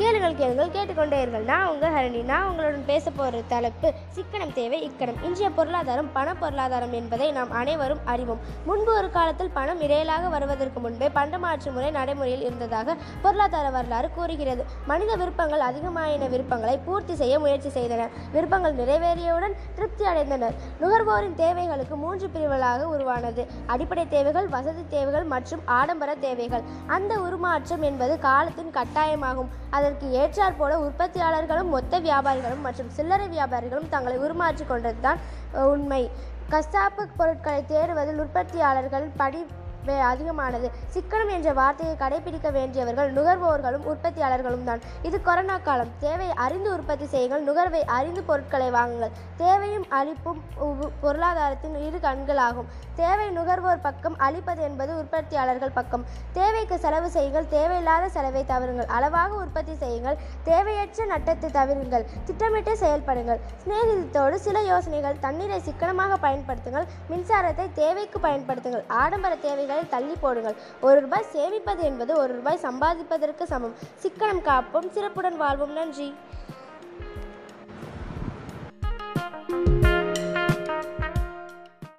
கேளுங்கள் கேளுங்கள் கேட்டுக்கொண்டே இருங்கள். நான் உங்கள் ஹரணி. நான் உங்களுடன் பேச போகிற தலைப்பு சிக்கனம் தேவை இக்கணம் இன்றைய பொருளாதாரம் பண பொருளாதாரம் என்பதை நாம் அனைவரும் அறிவோம். முன்பு ஒரு காலத்தில் பணம் இடையிலாக வருவதற்கு முன்பே பண்டமாற்று முறை நடைமுறையில் இருந்ததாக பொருளாதார வரலாறு கூறுகிறது. மனித விருப்பங்கள் அதிகமான விருப்பங்களை பூர்த்தி செய்ய முயற்சி செய்தனர் விருப்பங்கள் நிறைவேறியவுடன் திருப்தி அடைந்தனர். நுகர்வோரின் தேவைகளுக்கு மூன்று பிரிவுகளாக உருவானது. அடிப்படை தேவைகள் வசதி தேவைகள் மற்றும் ஆடம்பர தேவைகள். அந்த உருமாற்றம் என்பது காலத்தின் கட்டாயமாகும். அதற்கு ஏற்றாற்போல உற்பத்தியாளர்களும் மொத்த வியாபாரிகளும் மற்றும் சில்லறை வியாபாரிகளும் தங்களை உருமாற்றிக் கொண்டதுதான் உண்மை. கசாப்பு பொருட்களை தேடுவதில் உற்பத்தியாளர்கள் படி அதிகமானது. சிக்கனம் என்ற வார்த்தையை கடைபிடிக்க வேண்டியவர்கள் நுகர்வோர்களும் உற்பத்தியாளர்களும் தான். இது கொரோனா காலம். தேவை அறிந்து உற்பத்தி செய்யுங்கள். நுகர்வை அறிந்து பொருட்களை வாங்குங்கள். தேவையும் அளிப்பும் பொருளாதாரத்தின் இரு கண்களாகும். தேவை நுகர்வோர் பக்கம் அளிப்பது என்பது உற்பத்தியாளர்கள் பக்கம். தேவைக்கு செலவு செய்யுங்கள். தேவையில்லாத செலவை தவறுங்கள். அளவாக உற்பத்தி செய்யுங்கள். தேவையற்ற நட்டத்தை தவிருங்கள். திட்டமிட்டு செயல்படுங்கள். சிநேகிதத்தோடு சில யோசனைகள். தண்ணீரை சிக்கனமாக பயன்படுத்துங்கள். மின்சாரத்தை தேவைக்கு பயன்படுத்துங்கள். ஆடம்பர தேவை தள்ளி போடுங்கள். ஒரு ரூபாய் சேமிப்பது என்பது ஒரு ரூபாய் சம்பாதிப்பதற்கு சமம். சிக்கனம் காப்போம் சிறப்புடன் வாழ்வோம். நன்றி.